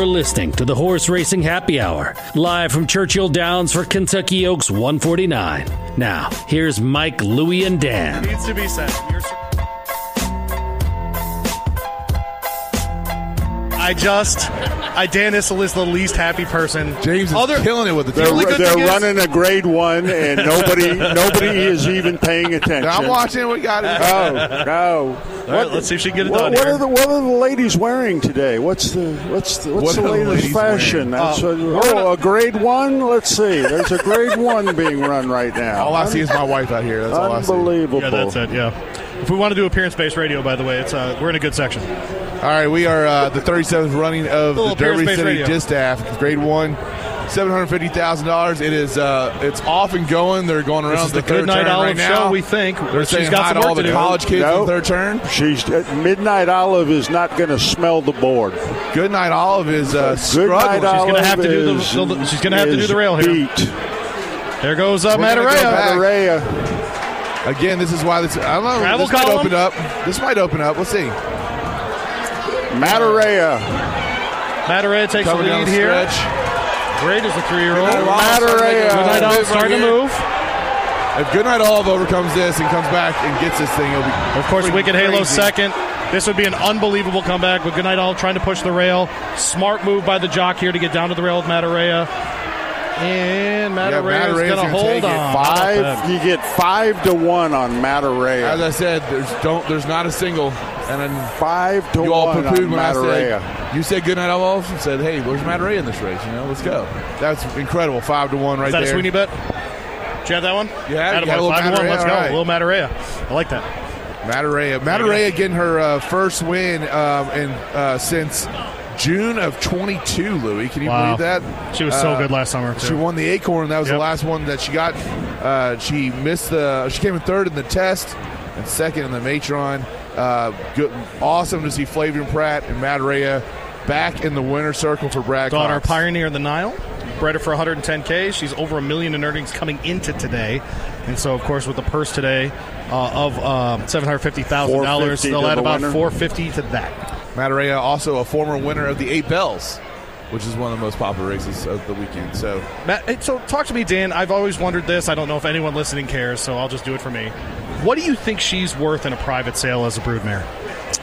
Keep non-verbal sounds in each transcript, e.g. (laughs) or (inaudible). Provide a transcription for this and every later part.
You're listening to the Horse Racing Happy Hour, live from Churchill Downs for Kentucky Oaks 149. Now, here's Mike, Louie, and Dan. Needs to be said. I just, I Dan Issel is the least happy person. James is Other- killing it with the The team. They're, good they're thing is- running a grade one, and nobody (laughs) nobody is even paying attention. I'm watching. We got it. No, no. All right, let's see if she can get it What, done. what here. are the what are the ladies wearing today? What's the what's the what's What the latest fashion? That's Uh, a, oh, gonna- a grade one. Let's see. There's a grade one being run right now. All I see is my wife out here. That's all I see. Unbelievable. yeah, that's it. Yeah. If we want to do appearance-based radio, by the way, it's uh, we're in a good section. All right, we are uh, the 37th running of the Derby City radio. Distaff, grade one. Seven hundred fifty thousand dollars. It is. Uh, it's off and going. They're going around This is the, the third Good Night turn Olive right now. show. We think They're saying she's got hi some to work all to the do. college kids No. on third turn. She's uh, Midnight Olive is not going to smell the board. Good night, Olive is uh, Good struggling. Night Olive gonna have to do the- is- she's gonna have to do the rail here. Beat. There goes uh, We're gonna go Matareya. Matareya. Again, this is why this. I don't know. Travel this might open up. This might open up. We'll see. Matareya. Matareya takes Coming the lead the here. stretch. Great as a three-year-old. Good. Matareya. Good night, Olive, starting to move. If Goodnight Olive overcomes this and comes back and gets this thing, it'll be Of course, pretty Wicked Halo second. This would be an unbelievable comeback. But Goodnight All trying to push the rail. Smart move by the jock here to get down to the rail with Matareya. And Matareya's Matareya's going to gonna hold on. Five. You get five to one on Matareya. As I said, there's don't there's not a single, and then Five to you all one poo-pooed on when I said you said goodnight Olive and said, hey, where's Mataray in this race? You know, let's go. That's incredible, five to one right Is that there. a Sweeney bet? Did you have that one? Yeah, you Attaboy, got a little five to one. Let's go. all right. A little Matareya. I like that. Matareya, Matareya getting her uh, first win um, in uh, since June of 22. Louis, can you Wow. believe that? She was so Uh, good last summer. She won the Acorn. That was Yep. the last one that she got. Uh, she missed the. She came in third in the test and second in the Matron. Uh, good, awesome to see Flavien Prat and Matareya back in the winner circle for Brad. Daughter Cox. Pioneer of the Nile. Bred her for 110K. She's over a million in earnings coming into today. And so, of course, with the purse today uh, of um, $750,000, they'll add the about winner. 450 to that. Matareya also a former winner of the Eight Belles, which is one of the most popular races of the weekend. So Matt, so talk to me, Dan. I've always wondered this. I don't know if anyone listening cares, so I'll just do it for me. What do you think she's worth in a private sale as a broodmare?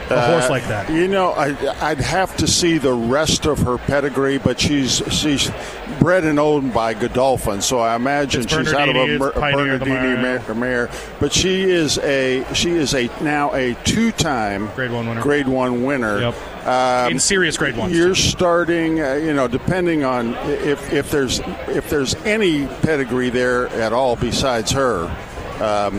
A horse like that. You know, I, I'd have to see the rest of her pedigree, but she's she's bred and owned by Godolphin, so I imagine It's she's out of a, mer- it's a Pioneer of the Bernardini mare, mare. But she is a she is a now a two-time Grade one winner. Grade one winner. Yep. Um, in serious grade ones. You're starting, uh, you know, depending on if if there's if there's any pedigree there at all besides her, um,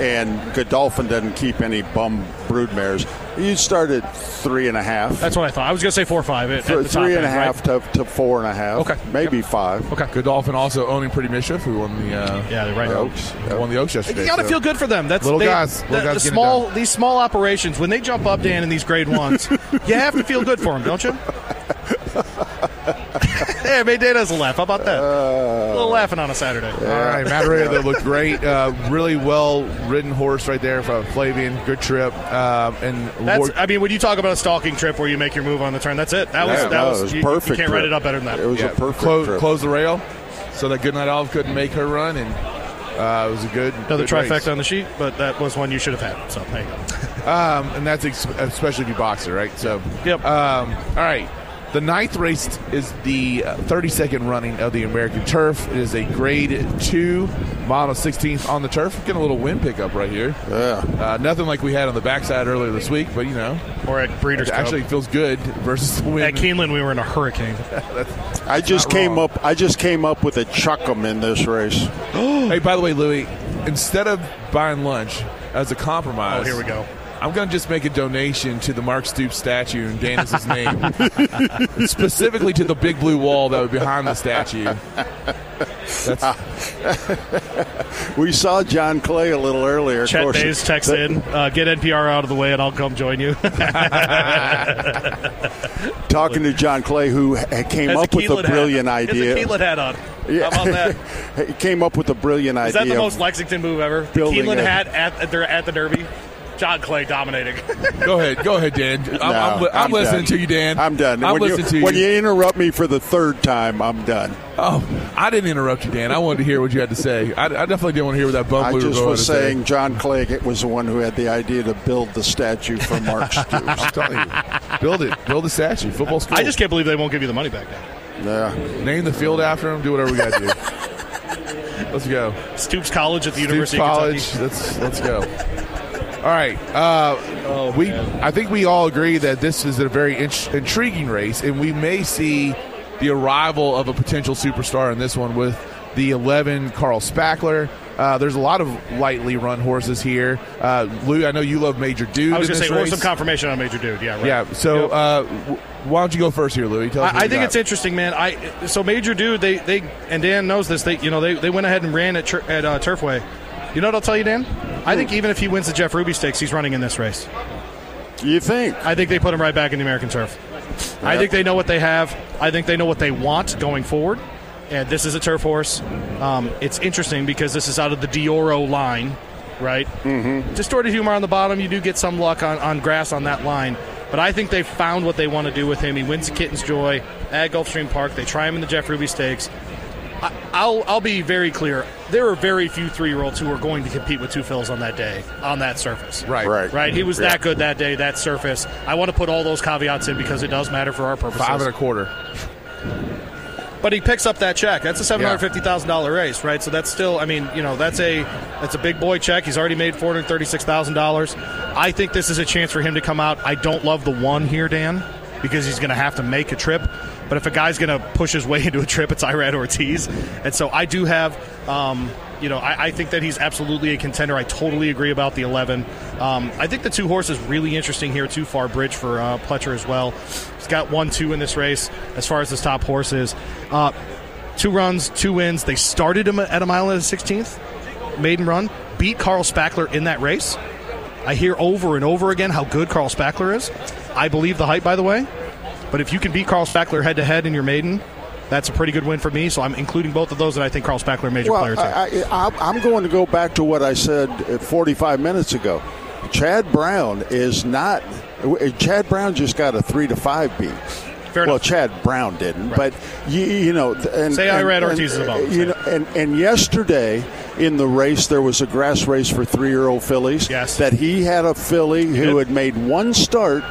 and Godolphin doesn't keep any bum broodmares. You'd start at three and a half. That's what I thought. I was going to say four or five. At, at Th- the three and a end, half right? to, to four and a half. Okay. maybe five. Okay. Godolphin also owning Pretty Mischief, who won the uh, Yeah, they're right. Oaks. won the Oaks yesterday. You got to so- feel good for them. That's Little they- guys. Little the, guys the getting it small done. these small operations when they jump up, Dan, in these grade ones, (laughs) you have to feel good for them, don't you? (laughs) hey, I made Dana's a laugh. How about that? a little laughing on a Saturday. All right, Matareya that looked great. Uh, really well ridden horse right there from Flavien. Good trip. Um, and That's. Lord- I mean, when you talk about a stalking trip where you make your move on the turn, that's it. That was. Yeah, that no, was, was you, perfect. You can't write it up better than that. It was yeah, a perfect close, trip. close the rail so that Goodnight Olive couldn't make her run, and uh, it was a good Another good race. trifecta on the sheet, but that was one you should have had. So there you go. (laughs) Um, and that's ex- especially if you box it, right? So, Yep. Um, all right. The ninth race is the 32nd running of the American Turf. It is a grade two, mile 16th on the turf. Getting a little wind pickup right here. Yeah. Uh, nothing like we had on the backside earlier this week, but you know, Or at Breeders' it Cup. actually feels good versus the wind. At Keeneland, we were in a hurricane. (laughs) I just came wrong. up. I just came up with a chuck 'em in this race. (gasps) hey, by the way, Louis, instead of buying lunch as a compromise, Oh, here we go. I'm going to just make a donation to the Mark Stoops statue in Dennis's name, (laughs) specifically to the big blue wall that would be behind the statue. That's, (laughs) We saw John Clay a little earlier. Of Chet course, Bays text in, uh, get NPR out of the way and I'll come join you. (laughs) talking to John Clay, who came Has up with a Keeneland hat- brilliant has idea. a Keeneland hat on. How about that? he came up with a brilliant Is idea. Is that the most Lexington move ever? The Building Keeneland a- hat at, at, the, at the Derby? John Clay dominating. (laughs) go ahead, go ahead, Dan. I'm, No, I'm, li- I'm I'm listening done. to you, Dan. I'm done. I'm when listening you, to you. When you interrupt me for the third time, I'm done. Oh, I didn't interrupt you, Dan. I wanted to hear what you had to say. I, I definitely didn't want to hear what that bum I blue just going was to say. saying John Clay was the one who had the idea to build the statue for Mark Stoops. (laughs) I'm telling you, build it, build a statue, football school. I just can't believe they won't give you the money back now. Yeah. name the field after him. Do whatever we got to do. (laughs) Let's go. Stoops College at the Stoops University College. of Let's let's go. All right. Uh, we I think we all agree that this is a very int- intriguing race, and we may see the arrival of a potential superstar in this one with the 11 Carl Spackler. Uh, there's a lot of lightly run horses here. Uh, Lou, I know you love Major Dude. I was going to say, race. some confirmation on Major Dude. Yeah, right. Yeah. So Yep. uh, w- why don't you go first here, Louis? Tell us I, I think it's interesting, man. I so Major Dude, they they and Dan knows this. They you know they, they went ahead and ran at at uh, Turfway. You know what I'll tell you, Dan? I think even if he wins the Jeff Ruby Stakes, he's running in this race. You think? I think they put him right back in the American Turf. I think they know what they have. I think they know what they want going forward. And this is a turf horse. Um, it's interesting because this is out of the Dioro line, right? Mm-hmm. Distorted humor on the bottom. You do get some luck on, on grass on that line. But I think they've found what they want to do with him. He wins the Kitten's Joy at Gulfstream Park. They try him in the Jeff Ruby Stakes. I, I'll, I'll be very clear. There are very few three year olds who are going to compete with Two Phil's on that day, on that surface. right. Right. Right, he was Yeah. that good that day, that surface. I want to put all those caveats in because it does matter for our purposes. Five and a quarter. but he picks up that check. That's a seven hundred fifty thousand dollar race, right? So that's still, I mean, you know, that's a that's a big boy check. He's already made four hundred thirty six thousand dollars. I think this is a chance for him to come out. I don't love the one here, Dan, because he's going to have to make a trip. But if a guy's going to push his way (laughs) into a trip, it's Irad Ortiz, and so I do have. Um, you know, I, I think that he's absolutely a contender. I totally agree about the 11. Um, I think the two horses really interesting here too. Far Bridge for uh, Pletcher as well. He's got one, two in this race as far as his top horses. Uh, two runs, two wins. They started him at a mile and a sixteenth, maiden run, beat Carl Spackler in that race. I hear over and over again how good Carl Spackler is. I believe the hype, by the way. But if you can beat Carl Spackler head to head in your maiden, that's a pretty good win for me. So I'm including both of those, and I think Carl Spackler a major player Well, too. I, I, I'm going to go back to what I said uh, 45 minutes ago. Chad Brown is not. Chad Brown just got a three to five beat. Fair well, enough. Chad Brown didn't, but you, you know, and Say I read and, Ortiz's about it. You know, and and yesterday in the race there was a grass race for three-year-old fillies. Yes. that he had a filly who did. had made one start.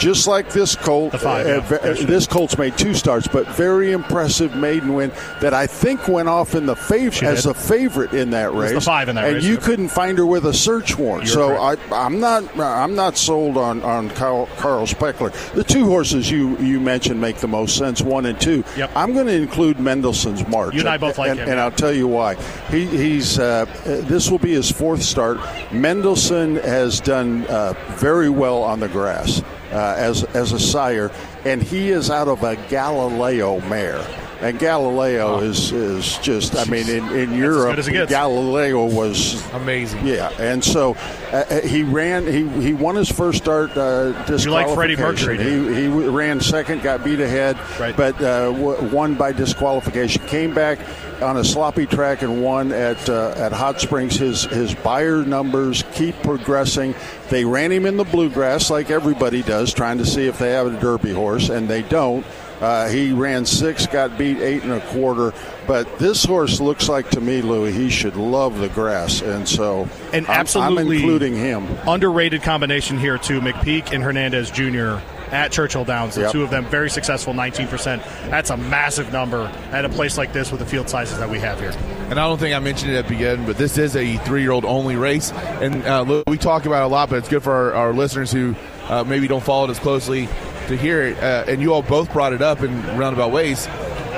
Just like this colt, five, uh, yeah. this colt's made two starts, but very impressive maiden win that I think went off in the fav- as did. a favorite in that race. the five in that and race, you couldn't find her with a search warrant. You're so correct. I, I'm not I'm not sold on on Carl, Carl Spackler. The two horses you you mentioned make the most sense, one and two. Yep. I'm going to include Mendelssohn's March. You and I both like and, him, and I'll tell you why. He, he's uh, this will be his fourth start. Mendelssohn has done uh, very well on the grass uh, Uh, as as a sire, and he is out of a Galileo mare. And Galileo is is just I mean in, in Europe good as. Galileo was Amazing. yeah, and so uh, uh, he ran. He, he won his first start. Uh, You like Freddie disqualification. Mercury, He, he ran second, got beat ahead, Right. but uh, w- won by disqualification. Came back on a sloppy track and won at uh, at Hot Springs. His his Beyer numbers keep progressing. They ran him in the bluegrass like everybody does, trying to see if they have a Derby horse, and they don't. Uh, he ran six, got beat eight and a quarter. But this horse looks like to me, Louis, he should love the grass, and so And I'm- absolutely I'm including him. Underrated combination here too. McPeek and Hernandez Jr. at Churchill Downs. The Yep. two of them very successful, 19%. That's a massive number at a place like this with the field sizes that we have here. And I don't think I mentioned it at the beginning, but this is a three-year-old only race, and uh, look, we talk about it a lot, but it's good for our, our listeners who uh, maybe don't follow it as closely to hear it. Uh, and you all both brought it up in roundabout ways.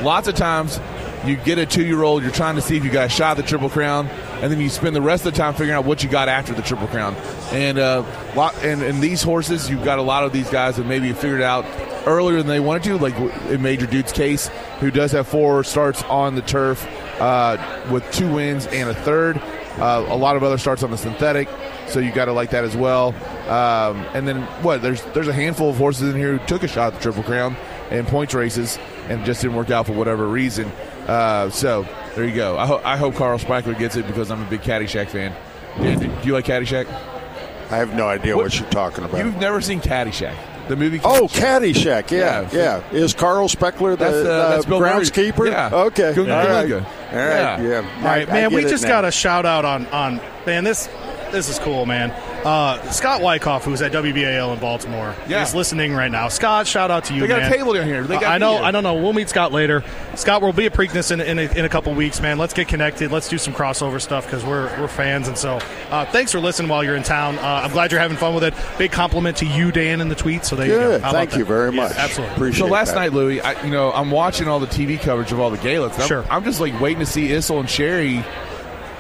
Lots of times, you get a two-year-old, you're trying to see if you got a shot at the Triple Crown, and then you spend the rest of the time figuring out what you got after the Triple Crown. And uh, lot, and, and these horses, you've got a lot of these guys that maybe figured out earlier than they wanted to, like in Major Dude's case, who does have four starts on the turf uh, with two wins and a third. Uh, a lot of other starts on the synthetic, so you got to like that as well. Um, and then what? There's there's a handful of horses in here who took a shot at the Triple Crown in points races and just didn't work out for whatever reason. Uh, so there you go. I, ho- I hope Carl Spackler gets it because I'm a big Caddyshack fan. Do, do you like Caddyshack? I have no idea what, you're talking about. You've never seen Caddyshack, the movie? Oh, Caddyshack, yeah, Yeah. yeah. Is Carl Spackler the, That's, uh, that's Bill groundskeeper? Yeah. Okay. Gunga All right. All right. Yeah. Yeah. All right, I- I man. get We just now. got a shout out on on man. This this is cool, man. Uh, Scott Wyckoff, who's at WBAL in Baltimore, Yeah. is listening right now. Scott, shout out to you. They got a table down here. They got I know. me. I don't know. We'll meet Scott later. Scott, we'll be at Preakness in, in, a, in a couple weeks, man. Let's get connected. Let's do some crossover stuff because we're we're fans. And so, uh, thanks for listening while you're in town. Uh, I'm glad you're having fun with it. Big compliment to you, Dan, in the tweet. So there you go. How Thank you very Yeah, much. absolutely. Appreciate it. So last that. night, Louis, I, you know, I'm watching all the TV coverage of all the galas. I'm, Sure. I'm just like waiting to see Issel and Sherry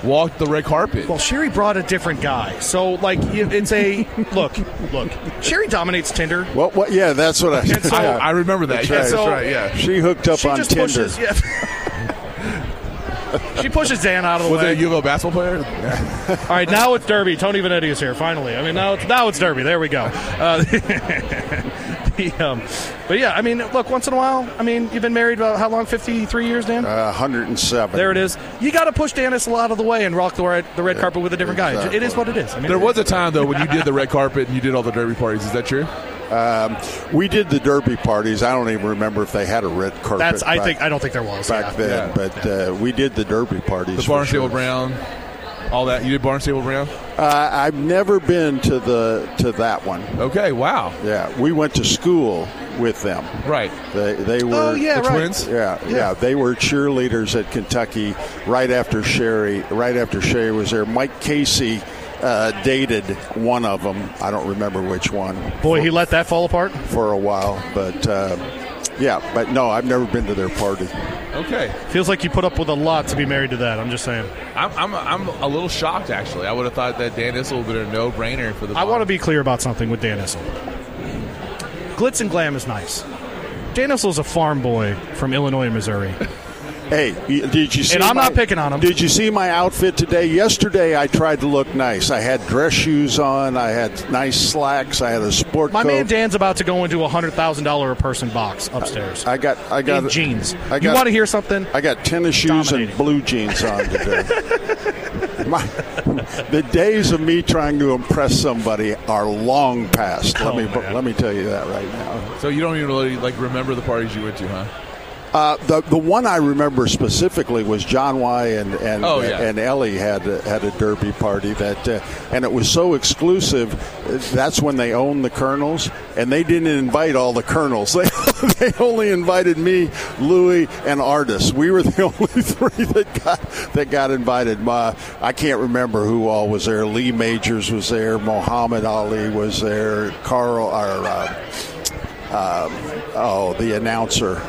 walk the red carpet. Well, Sherry brought a different guy. So, like, it's (laughs) a look, look. Sherry dominates Tinder. Well, what, yeah, that's what I. So- I, I remember that. That's Yeah, right. that's right. Yeah. She hooked up She on just Tinder. pushes. Yeah. (laughs) she pushes Dan out of the way. Was way. it a UVO basketball player? (laughs) All right, now it's Derby. Tony Vanetti is here. Finally, I mean now it's now it's Derby. There we go. Uh, (laughs) the, um, but yeah, I mean, look. Once in a while, I mean, you've been married about how long? Fifty-three years, Dan. Uh, 107. there it is. You got to push Dan a lot of the way and rock the red, the red carpet with a different guy. It is what it is. I mean, There was a time though when you did the red carpet and you did all the derby parties. Is that true? Um, we did the Derby parties. I don't even remember if they had a red carpet. That's. I back, think. I don't think there was. back yeah. then, Yeah. but uh, we did the Derby parties. The for Barnstable sure. Brown, all that. You did Barnstable Brown. Uh, I've never been to the to that one. Okay. Wow. Yeah, we went to school with them. Right. They they were Oh yeah, The right. twins. Yeah, yeah, They were cheerleaders at Kentucky right after Sherry. Right after Sherry was there. Mike Casey uh, dated one of them. I don't remember which one. Boy, he let that fall apart. for a while, but uh, yeah, but no, I've never been to their party. Okay. Feels like you put up with a lot to be married to that. I'm just saying. I'm, I'm, I'm a little shocked actually. I would have thought that Dan Issel would have been a no brainer for the. I want to be clear about something with Dan Issel. Glitz and glam is nice. Dan Issel's a farm boy from Illinois and Missouri. (laughs) Hey, did you see? And I'm my- not picking on him. Did you see my outfit today? Yesterday, I tried to look nice. I had dress shoes on. I had nice slacks. I had a sport My coat. man Dan's about to go into a hundred thousand dollar a person box upstairs. I got. I got in jeans. I you want to hear something? I got tennis shoes Dominating. and blue jeans on today. (laughs) My, the days of me trying to impress somebody are long past. Let Oh, me man. let me tell you that right now. So you don't even really like remember the parties you went to, huh? Uh, the the one I remember specifically was John Y and and, Oh, yeah. and Ellie had a, had a derby party that uh, and it was so exclusive. That's when they owned the Colonels, and they didn't invite all the Colonels. (laughs) They they only invited me, Louis, and Artis. We were the (laughs) only three that got that got invited. My, I can't remember who all was there. Lee Majors was there. Muhammad Ali was there. Carl or. Uh, um, oh, the announcer.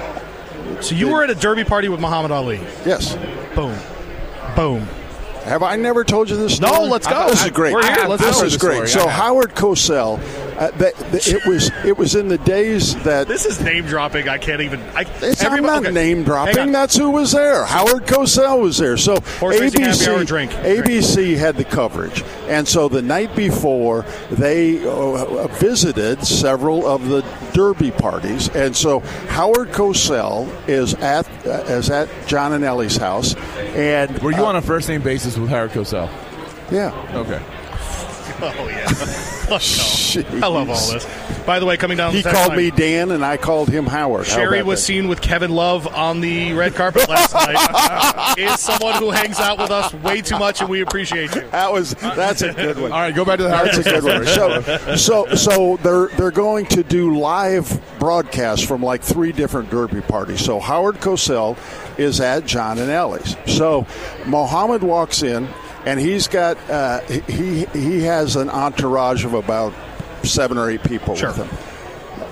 So you were at a derby party with Muhammad Ali. Yes. Boom, boom. Have I never told you this? Story? No, let's go. This is great. We're here. Let's this go. is great. story. So I. Howard Cosell, uh, that, that- it was it was in the days that. This is name dropping. I can't even. I, It's, I'm not okay. name dropping. That's who was there. Howard Cosell was there. So Horse racing happy hour ABC, drink. ABC had the coverage, and so the night before they uh, visited several of the Derby parties, and so Howard Cosell is at uh, is at John and Ellie's house, and Were you uh, on a first name basis with Howard Cosell? yeah. Okay. Oh yeah. (laughs) Oh, no. I love all this. By the way, coming down. He the called line, me Dan, and I called him Howard. How Sherry about was that? seen with Kevin Love on the red carpet last (laughs) night. is someone who hangs out with us way too much, and we appreciate you. That was that's a good one. All right, go back to the That's a good one. So, so, so they're they're going to do live broadcasts from like three different derby parties. So Howard Cosell is at John and Ellie's. So Muhammad walks in, and he's got uh, he he has an entourage of about seven or eight people Sure. with him.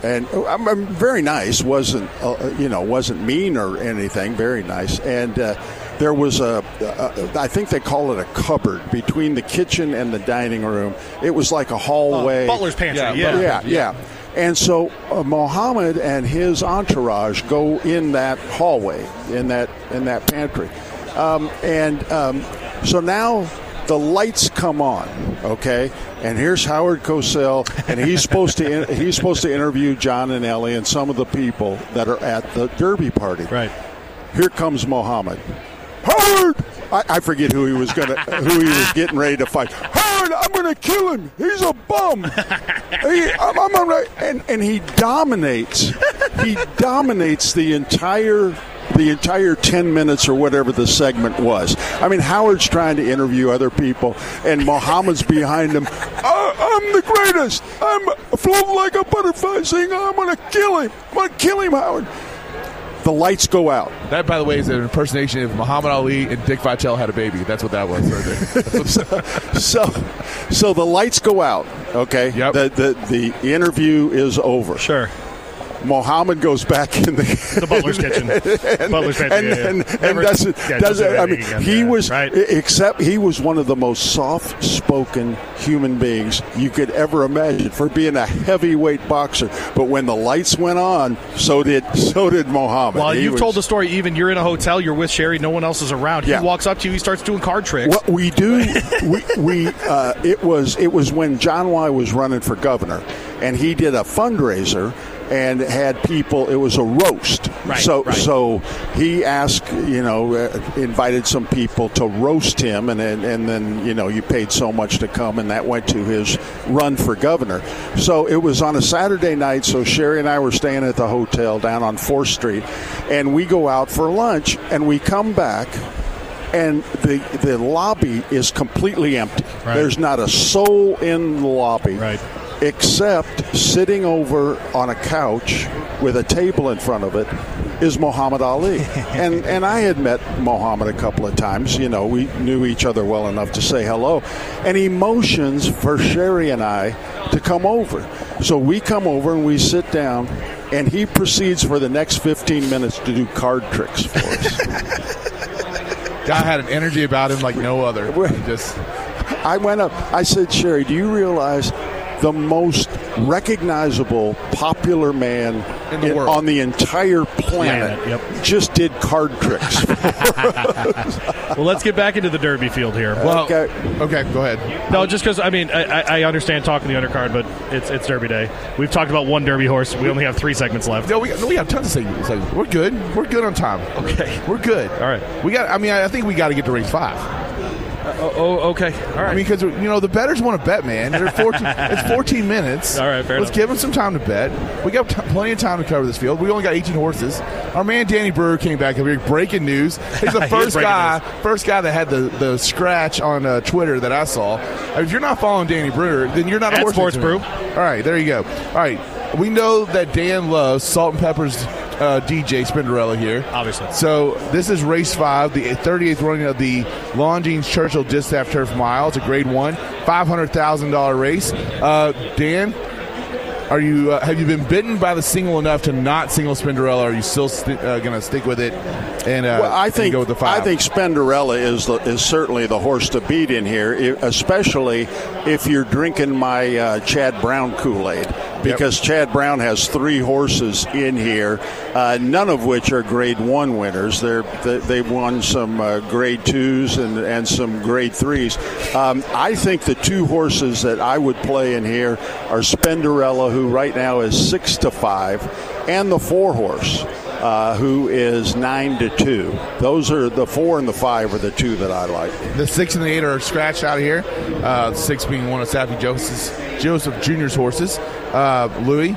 And I'm, I'm very nice. wasn't uh, you know wasn't mean or anything. Very nice. And uh, there was a, a I think they call it a cupboard between the kitchen and the dining room. It was like a hallway. Butler's pantry. Yeah, Yeah. Yeah, yeah. And so uh, Muhammad and his entourage go in that hallway, in that in that pantry, um, and um, so now the lights come on. Okay, and here's Howard Cosell, and he's supposed to in, he's supposed to interview John and Ellie and some of the people that are at the Derby party. Right. Here comes Muhammad. Howard! I, I forget who he was gonna, who he was getting ready to fight. Howard, I'm gonna kill him. He's a bum. (laughs) He- I'm, I'm, I'm- and and he dominates. He dominates the entire. The entire 10 minutes or whatever the segment was. I mean, Howard's trying to interview other people, and Muhammad's behind him. "I- I'm the greatest. I'm floating like a butterfly saying, I'm going to kill him. I'm going to kill him, Howard. The lights go out. That, by the way, is an impersonation of Muhammad Ali and Dick Vitale had a baby. That's what that was right there. (laughs) That's what- so so the lights go out okay Yep. the, the the interview is over Sure. Muhammad goes back in the, The butler's (laughs) kitchen. Butler's pantry. and, yeah, yeah. and, and Never- doesn't, yeah, doesn't do I mean he Yeah, was right. except he was one of the most soft spoken human beings you could ever imagine for being a heavyweight boxer but when the lights went on so did so did Muhammad Well, He you've was- told the story. Even you're in a hotel, you're with Sherry, no one else is around. Yeah. He walks up to you, he starts doing card tricks. What we do, we, we uh, it was it was when John Y was running for governor, and he did a fundraiser and had people. It was a roast. Right, so right. so he asked, you know, uh, invited some people to roast him, and then and then you know you paid so much to come, and that went to his run for governor. So it was on a Saturday night. So Sherry and I were staying at the hotel down on Fourth Street, and we go out for lunch, and we come back and the the lobby is completely empty. Right. There's not a soul in the lobby, Right. Except sitting over on a couch with a table in front of it is Muhammad Ali. (laughs) and and I had met Muhammad a couple of times. You know, we knew each other well enough to say hello. And he motions for Sherry and I to come over. So we come over and we sit down. And he proceeds for the next 15 minutes to do card tricks for us. (laughs) Guy had an energy about him like no other. Just I went up. I said, Sherry, do you realize the most recognizable, popular man In the world. on the entire planet Planet, yep. just did card tricks? (laughs) (laughs) Well, let's get back into the Derby field here. well. Okay. Okay, go ahead. No, just because I mean I, I I understand talking the undercard, but it's it's Derby day. We've talked about one Derby horse. We only have three segments left. No, we no, we have tons of segments. Like, we're good. We're good on time. Okay. We're good. All right. We got. I mean, I think we got to get to race five. Oh, oh, okay. All right. I mean, because you know the betters want to bet, man. They're (laughs) 14, it's 14 minutes. All right, fair Let's enough. give them some time to bet. We got t- plenty of time to cover this field. We only got 18 horses. Our man Danny Brewer came back up here. Breaking news. He's the (laughs) first guy, first guy that had the, the scratch on uh, Twitter that I saw. If you're not following Danny Brewer, then you're not a horse Sports. Brew. All right, there you go. All right, we know that Dan loves Salt and Pepper's uh, DJ Spinderella here. Obviously. So this is race five, the 38th running of the Longines Churchill Distaff Turf Mile. It's a Grade One, five hundred thousand dollar race. Uh, Dan, are you uh, have you been bitten by the single enough to not single Spinderella? Are you still sti uh, going to stick with it and, uh, Well, I and think go with the five? I think Spinderella is the, is certainly the horse to beat in here, especially if you're drinking my uh, Chad Brown Kool Aid. Because Chad Brown has three horses in here, uh, none of which are Grade One winners. They're, they, they've won some uh, Grade Twos and, and some Grade Threes. Um, I think the two horses that I would play in here are Spinderella, who right now is six to five, and the four horse. Uh, who is nine to two. Those are the four and the five are the two that I like. The six and the eight are scratched out of here. Uh, six being one of Saffie Joseph's, Joseph Jr.'s horses. Uh, Louis,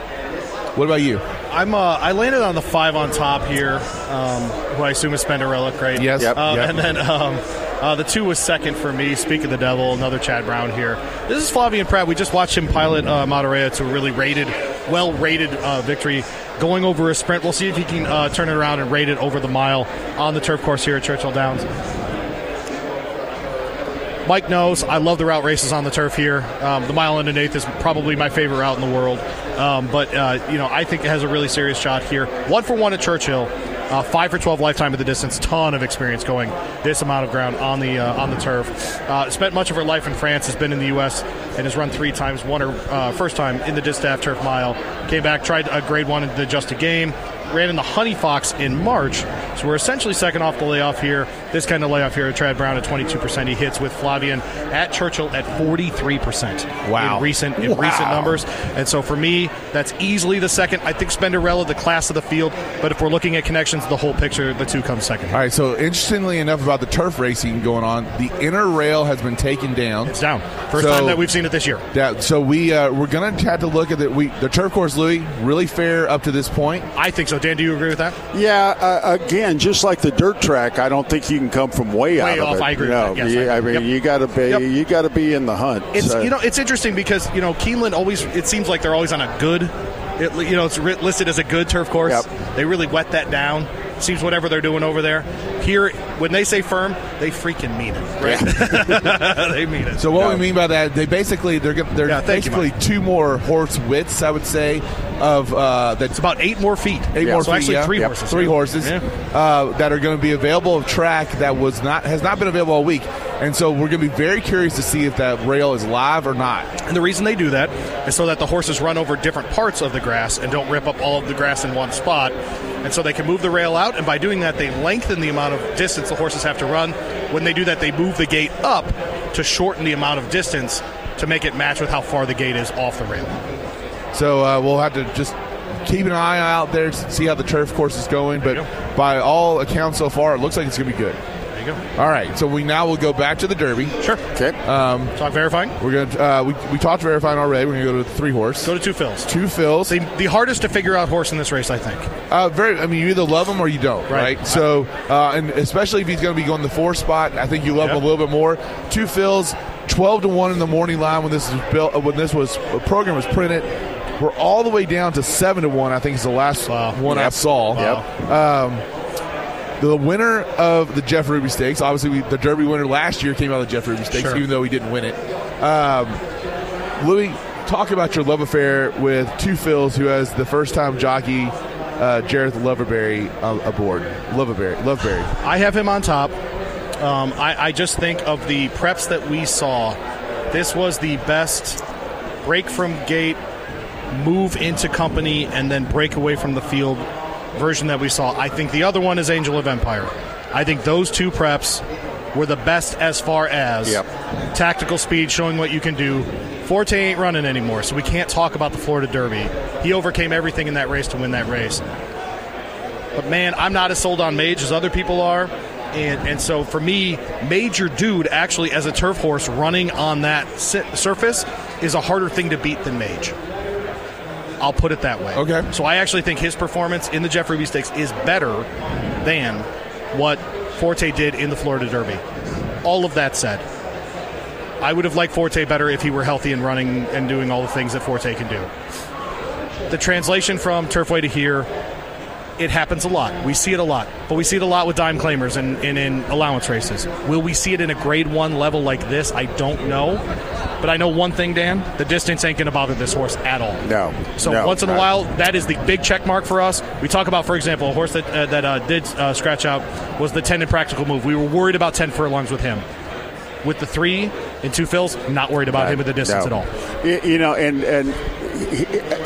what about you? I'm uh, I landed on the five on top here, um, who I assume is Spinderella, right? Yes. Yep. Um, Yep. And then um, uh, the two was second for me. Speak of the devil, another Chad Brown here. This is Flavien Prat. We just watched him pilot uh, Monterey to a really rated, well rated uh, victory, going over a sprint. We'll see if he can uh, turn it around and rate it over the mile on the turf course here at Churchill Downs. Mike knows I love the route races on the turf here. Um, the mile and an eighth is probably my favorite route in the world. Um, but uh, you know, I think it has a really serious shot here. One for one at Churchill. Uh, five for twelve lifetime at the distance. Ton of experience going this amount of ground on the uh, on the turf. Uh, spent much of her life in France. Has been in the U.S. and has run three times. Won her uh, first time in the distaff turf mile. Came back, tried a grade one in the a game. Ran in the Honey Fox in March, so we're essentially second off the layoff here. This kind of layoff here at Chad Brown at 22%. He hits with Flavien at Churchill at 43%. Wow. In recent in Wow. recent numbers, and so for me, that's easily the second. I think Spinderella, the class of the field, but if we're looking at connections, the whole picture, the two come second. All right, so interestingly enough about the turf racing going on, the inner rail has been taken down. It's down. First So- time that we've seen it this year. Yeah, so we uh, we're gonna have to look at the we the turf course, Louis, really fair up to this point. I think so. Dan, do you agree with that? Yeah, uh, again, just like the dirt track, I don't think you can come from way, Way out off, of it. I agree with No, that. Yes, you- I I, mean, Yep. you got to be Yep. you got to be in the hunt. It's So- you know it's interesting because you know Keeneland always it seems like they're always on a good, it, you know it's listed as a good turf course. Yep. They really wet that down. Seems whatever they're doing over there. Here, when they say firm, they freaking mean it. Right? (laughs) they mean it. So what Yeah. we mean by that, they basically they're they're Yeah, thank you, basically two more horse widths, I would say, of uh, that's about eight more feet. eight Yeah. more So feet, actually yeah. three Yep. horses. three horses Yeah. uh, that are going to be available of track that was not has not been available all week, and so we're going to be very curious to see if that rail is live or not. And the reason they do that is so that the horses run over different parts of the grass and don't rip up all of the grass in one spot. And so they can move the rail out, and by doing that, they lengthen the amount of distance the horses have to run. When they do that, they move the gate up to shorten the amount of distance to make it match with how far the gate is off the rail. So uh, we'll have to just keep an eye out there to see how the turf course is going. But go. by all accounts so far, it looks like it's going to be good. There you go. All right, so we now will go back to the Derby. Sure. okay. Talk verifying. We're going to uh, we, we talked verifying already. We're going to go to the three horse, Go to Two Phil's. Two Phil's. The, the hardest to figure out horse in this race, I think. Uh, very. I mean, you either love him or you don't, right? Right. So, uh, and especially if he's going to be going the four spot, I think you love him a little bit more. Two Phil's, twelve to one in the morning line when this was built. uh, When this was uh, program was printed, we're all the way down to seven to one. I think is the last Wow. one I Yep. saw. Yep. The winner of the Jeff Ruby Stakes, obviously we, the Derby winner last year came out of the Jeff Ruby Stakes, Sure. even though he didn't win it. Um, Louis, talk about your love affair with Two Phils, who has the first time jockey uh, Jareth Loverberry uh, aboard. Loverberry, Loveberry. I have him on top. Um, I, I just think of the preps that we saw. This was the best break from gate, move into company, and then break away from the field version that we saw. I think the other one is Angel of Empire. I think those two preps were the best as far as Yep. tactical speed, showing what you can do. Forte ain't running anymore, so we can't talk about the Florida Derby. He overcame everything in that race to win that race. But man, I'm not as sold on Mage as other people are. And, and so for me, Major Dude actually as a turf horse running on that surface is a harder thing to beat than Mage. I'll put it that way. Okay. So I actually think his performance in the Jeff Ruby Stakes is better than what Forte did in the Florida Derby. All of that said, I would have liked Forte better if he were healthy and running and doing all the things that Forte can do. The translation from Turfway to here, it happens a lot. We see it a lot, but we see it a lot with dime claimers and, and in allowance races. Will we see it in a grade one level like this? I don't know. But I know one thing, Dan: the distance ain't going to bother this horse at all. No. So No, once in a while, that is the big check mark for us. We talk about, for example, a horse that uh, that uh, did uh, scratch out was the ten in practical move. We were worried about ten furlongs with him. With the three and Two Phil's, not worried about him at the distance No. at all. You know, and and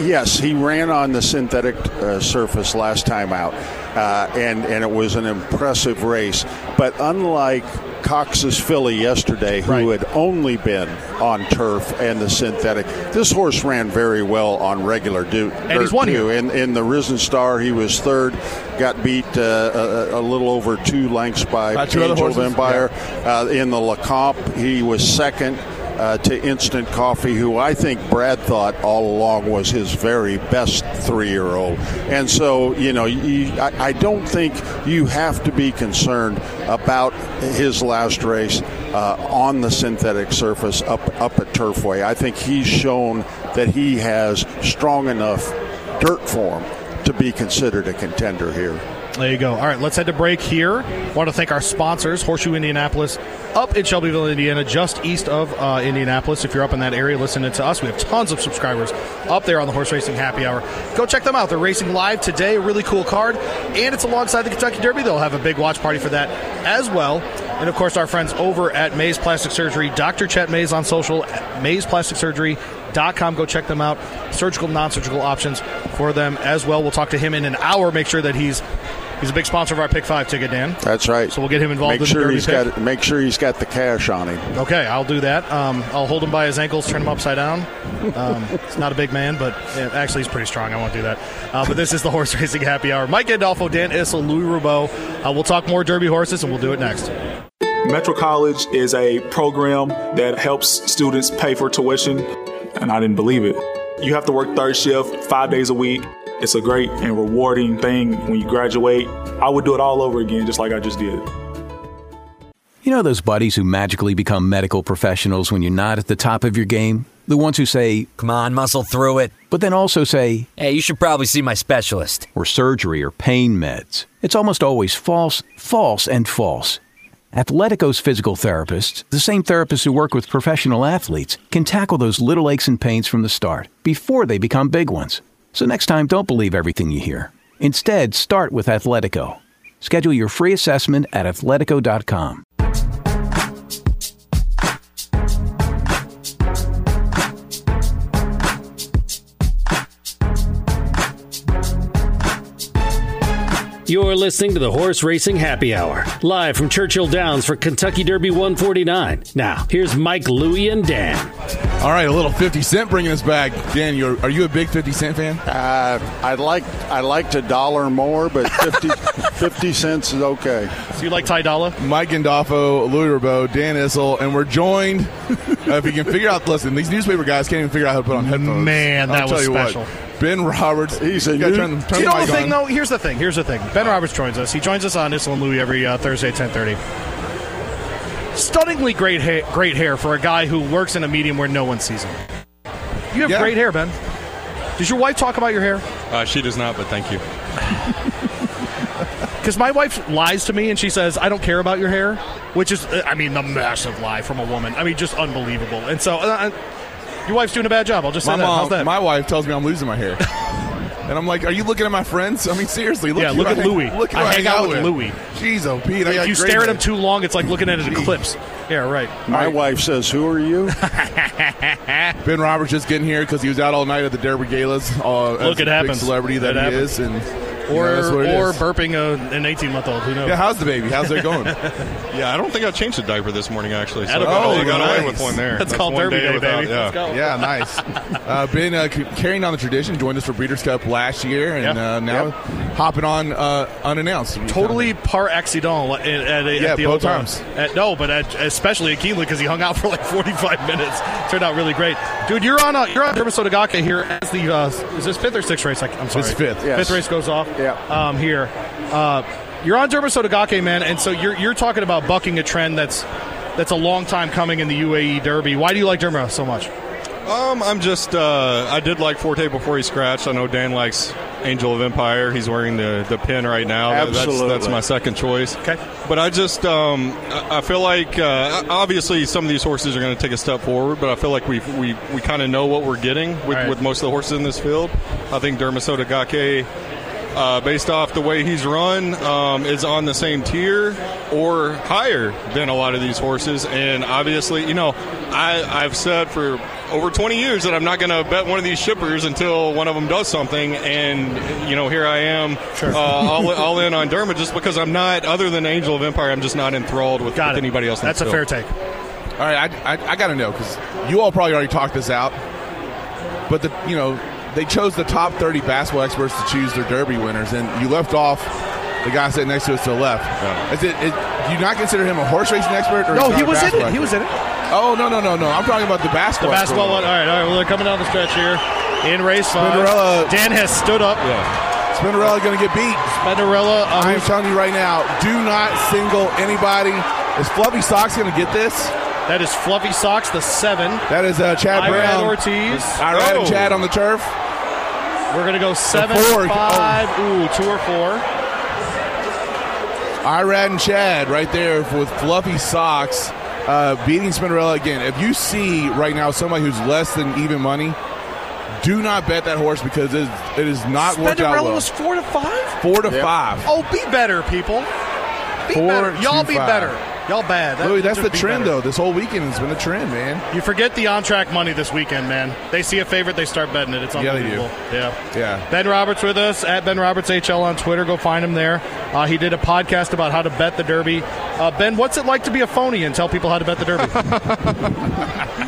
yes, he ran on the synthetic uh, surface last time out, uh, and and it was an impressive race. But unlike Cox's filly yesterday, who Right. had only been on turf and the synthetic, this horse ran very well on regular du- And he's won too. here. In in the Risen Star, he was third, got beat uh, a, a little over two lengths by Angel of? Empire. Uh, in the Lecomte, he was second. Uh, to Instant Coffee, who I think Brad thought all along was his very best three-year-old, and so you know, you, I, I don't think you have to be concerned about his last race uh, on the synthetic surface up up at Turfway. I think he's shown that he has strong enough dirt form to be considered a contender here. There you go. All right, let's head to break here. Want to thank our sponsors, Horseshoe Indianapolis, up in Shelbyville, Indiana, just east of uh, Indianapolis. If you're up in that area listening to us, we have tons of subscribers up there on the Horse Racing Happy Hour. Go check them out. They're racing live today, a really cool card, and it's alongside the Kentucky Derby. They'll have a big watch party for that as well. And of course, our friends over at Mays Plastic Surgery, Dr. Chet Mays on social, Mays Plastic Surgery. Com. Go check them out. Surgical, non-surgical options for them as well. We'll talk to him in an hour. Make sure that he's he's a big sponsor of our Pick Five ticket, Dan. That's right. So we'll get him involved Make in sure Derby he's pick. got make sure he's got the cash on him. Okay, I'll do that. Um, I'll hold him by his ankles, turn him upside down. Um, he's not a big man, but yeah, actually he's pretty strong. I won't do that. Uh, but this is the (laughs) Horse Racing Happy Hour. Mike Gandolfo, Dan Issel, Louis Roubeau. Uh, we'll talk more Derby horses, and we'll do it next. Metro College is a program that helps students pay for tuition, and I didn't believe it. You have to work third shift five days a week. It's a great and rewarding thing when you graduate. I would do it all over again, just like I just did. You know those buddies who magically become medical professionals when you're not at the top of your game? The ones who say, Come on, muscle through it. but then also say, Hey, you should probably see my specialist. or surgery or pain meds. It's almost always false, false, and false. Athletico's physical therapists, the same therapists who work with professional athletes, can tackle those little aches and pains from the start, before they become big ones. So next time, don't believe everything you hear. Instead, start with Athletico. Schedule your free assessment at athletico.com. You're listening to the Horse Racing Happy Hour, live from Churchill Downs for Kentucky Derby 149. Now, here's Mike, Louie, and Dan. All right, a little 50 Cent bringing us back. Dan, you're, are you a big 50 Cent fan? Uh, I'd like I liked a dollar more, but 50, (laughs) 50 cents is okay. So you like Ty Dolla? Mike Gandolfo, Louis Rabeau, Dan Issel, and we're joined. (laughs) uh, if you can figure out, listen, these newspaper guys can't even figure out how to put on headphones. Man, that I'll tell was you special. What, ben Roberts, He's a you gotta new- turn, turn you know the the thing, on. though? Here's the thing. Here's the thing. Ben Roberts joins us. He joins us on Issel and Louis every uh, Thursday at 10:30. Stunningly great, ha- great hair for a guy who works in a medium where no one sees him. You have Yeah. great hair, Ben. Does your wife talk about your hair? Uh, she does not, but thank you. (laughs) Because my wife lies to me and she says, I don't care about your hair, which is, uh, I mean, the massive lie from a woman. I mean, just unbelievable. And so, uh, your wife's doing a bad job. I'll just say my that. How's that? my wife tells me I'm losing my hair. And I'm like, are you looking at my friends? I mean, seriously, look Yeah, who look at hang- Louis. Look at I I, hang out with Louis. Jeez, oh, Pete, I if you stare at him too long, it's like looking at an eclipse. Yeah, right. My wife says, "Who are you?" (laughs) Ben Roberts just getting here because he was out all night at the Derby Galas. Uh, Look, the it happens. celebrity that It he happens. is, and you Or, know, that's what or is. burping a, an 18 month old. Who knows? Yeah, how's the baby? How's it going? (laughs) Yeah, I don't think I changed the diaper this morning, actually. So I got, Oh, I got nice. away with one there. That's called one Derby Day, without- baby. Yeah. Let's go. yeah, nice. (laughs) Uh, ben uh, c- carrying on the tradition, joined us for Breeders' Cup last year, and Yeah. uh, now hopping on uh, unannounced. Totally par accident at, at, at Yeah, the both old, uh, times. At, no, but at, especially at Keeneland because he hung out for like (laughs) 45 minutes. Turned out really great, dude. You're on a, you're on Derma Sotogake here as the uh, is this fifth or sixth race? I, I'm sorry, It's fifth. Yes. Fifth race goes off. Yeah. Um, here, uh, you're on Derma Sotogake, man, and so you're you're talking about bucking a trend that's that's a long time coming in the UAE Derby. Why do you like Derma so much? Um, I'm just. Uh, I did like Forte before he scratched. I know Dan likes Angel of Empire. He's wearing the, the pin right now. Absolutely. That's, that's my second choice. Okay. But I just. Um, I I feel like uh, obviously some of these horses are going to take a step forward, but I feel like we we we kind of know what we're getting with, Right. with most of the horses in this field. I think Dermisota Gake uh, based off the way he's run, um, is on the same tier or higher than a lot of these horses. And obviously, you know, I, I've said for over 20 years that I'm not going to bet one of these shippers until one of them does something. And, you know, here I am Sure. uh, all, all in on Dermot just because I'm not, other than Angel of Empire, I'm just not enthralled with, Got with anybody else. That's a field. fair take. All right, I, I, I got to know because you all probably already talked this out, but the you know they chose the top 30 basketball experts to choose their Derby winners, and you left off the guy sitting next to us to the left. Is it? Is, do you not consider him a horse racing expert? Or No, he was in basketball it. He was in it. Oh no no no no! I'm talking about the basketball. The basketball one. All right, all right. Well, they're coming down the stretch here in race five. Spinderella- Dan has stood up. Yeah. Spinderella going to get beat. Spinderella. Uh, I'm telling you right now, do not single anybody. Is Fluffy Socks going to get this? That is Fluffy Socks, the seven. That is uh, Chad Irad Brown. Ortiz. Irad Oh. and Chad on the turf. We're gonna go seven, four. five. Ooh, two or four. Irad and Chad right there with Fluffy Socks uh, beating Spinderella again. If you see right now somebody who's less than even money, do not bet that horse because it is, it is not worked out Spinderella well. was four to five. Four to five. Oh, be better, people. Be Four better. Y'all be five. better. Y'all bad. That- Louis, that's the trend better. though. This whole weekend has been a trend, man. You forget the on track money this weekend, man. They see a favorite, they start betting it. It's Yeah, unbelievable. Yeah. Yeah. Ben Roberts with us at Ben Roberts HL on Twitter. Go find him there. Uh, he did a podcast about how to bet the Derby. Uh, ben, what's it like to be a phony and tell people how to bet the Derby? (laughs)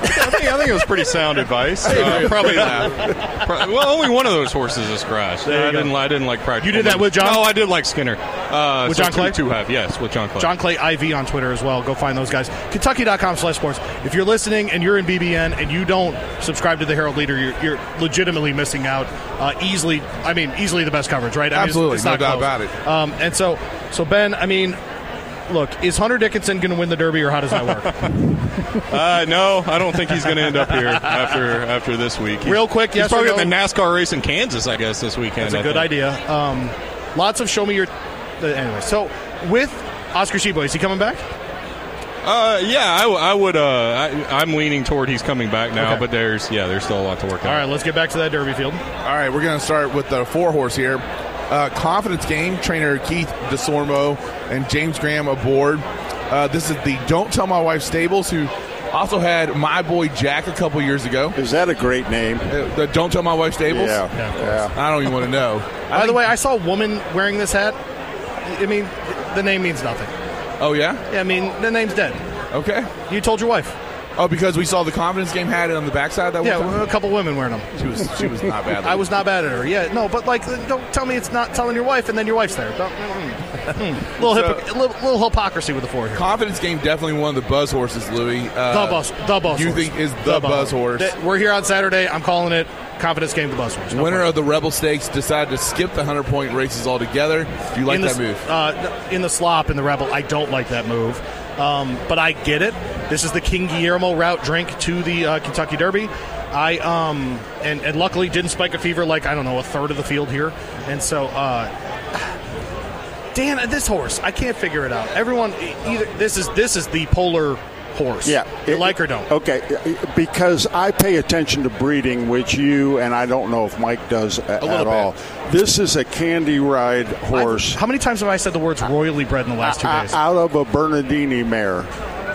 I think, I think it was pretty sound advice. Uh, probably, pro- well, only one of those horses is crashed. There you I go. didn't. I didn't like practical. You did that with John? No, I did like Skinner. Uh, With so John two- Clay? Two have yes, with John Clay. John Clay IV on Twitter as well. Go find those guys. Kentucky.com slash sports. If you're listening and you're in BBN and you don't subscribe to the Herald Leader, you're, you're legitimately missing out. Uh, easily, I mean, easily the best coverage, right? I mean, it's- Absolutely, it's no not doubt close. about it. Um, and so, so Ben, I mean, look, is Hunter Dickinson going to win the Derby, or how does that work? (laughs) Uh, no, I don't think he's going to end up here after after this week. He's- Real quick, he's yes or probably no? at the NASCAR race in Kansas, I guess, this weekend. That's a I good think. idea. Um, lots of show me your. Uh, anyway, so with Oscar Tshiebwe, is he coming back? Uh, yeah, I, w- I would. Uh, I, I'm leaning toward he's coming back now, Okay. but there's yeah, there's still a lot to work All on. right, let's get back to that Derby field. All right, we're going to start with the four horse here. Uh, confidence game trainer Keith Desormeaux and James Graham aboard. Uh, this is the Don't Tell My Wife Stables, who also had my boy Jack a couple years ago. Is that a great name? Uh, the Don't Tell My Wife Stables. Yeah, Yeah, yeah. I don't even want to know. (laughs) By the way, I saw a woman wearing this hat. I mean, the name means nothing. Oh yeah. Yeah, I mean, the name's dead. Okay. You told your wife. Oh, because we saw the confidence game had it on the backside. That Yeah, time? a couple women wearing them. she was she was not bad. (laughs) I was not bad at her. Yeah, no, but like, don't tell me it's not telling your wife, and then your wife's there. Don't, mm, mm. (laughs) little, So- hypocr- little, little hypocrisy with the four here. confidence game definitely one of the buzz horses, Louis. Uh, the bus, the bus. You horse. think is the, buzz horse? Th- We're here on Saturday. I'm calling it confidence game. The buzz horse. No Winner question. of the Rebel Stakes decided to skip the hundred point races altogether. Do you like in the, that move? Uh, in the slop in the rebel, I don't like that move, um, but I get it. This is the King Guillermo route drink to the uh, Kentucky Derby. I um and, and luckily didn't spike a fever like I don't know a third of the field here, and so uh, (sighs) Dan, this horse I can't figure it out. Everyone either this is this is the polar horse. Yeah, you it- like or don't. Okay, uh, because I pay attention to breeding, which you and I don't know if Mike does a- at bit. all. This is a candy ride horse How many times have I said the words royally bred in the last uh, two uh, days? out of a Bernardini mare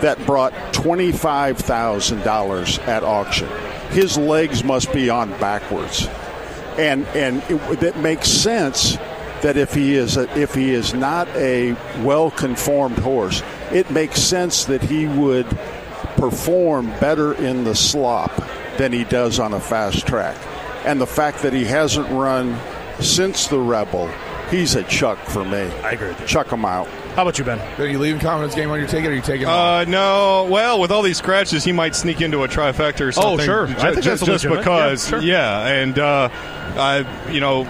that brought twenty five thousand dollars at auction. His legs must be on backwards, and and it, that makes sense. That if he is a, if he is not a well conformed horse, it makes sense that he would perform better in the slop than he does on a fast track. And the fact that he hasn't run since the Rebel, he's a chuck for me. I agree with you. Chuck him out. How about you, Ben? Are you leaving confidence game on your ticket, or are you taking? Uh, no. Well, with all these scratches, he might sneak into a trifecta or something. Oh, sure. Ju- I think ju- that's just legitimate. because. Yeah, sure. yeah, and uh, I, you know,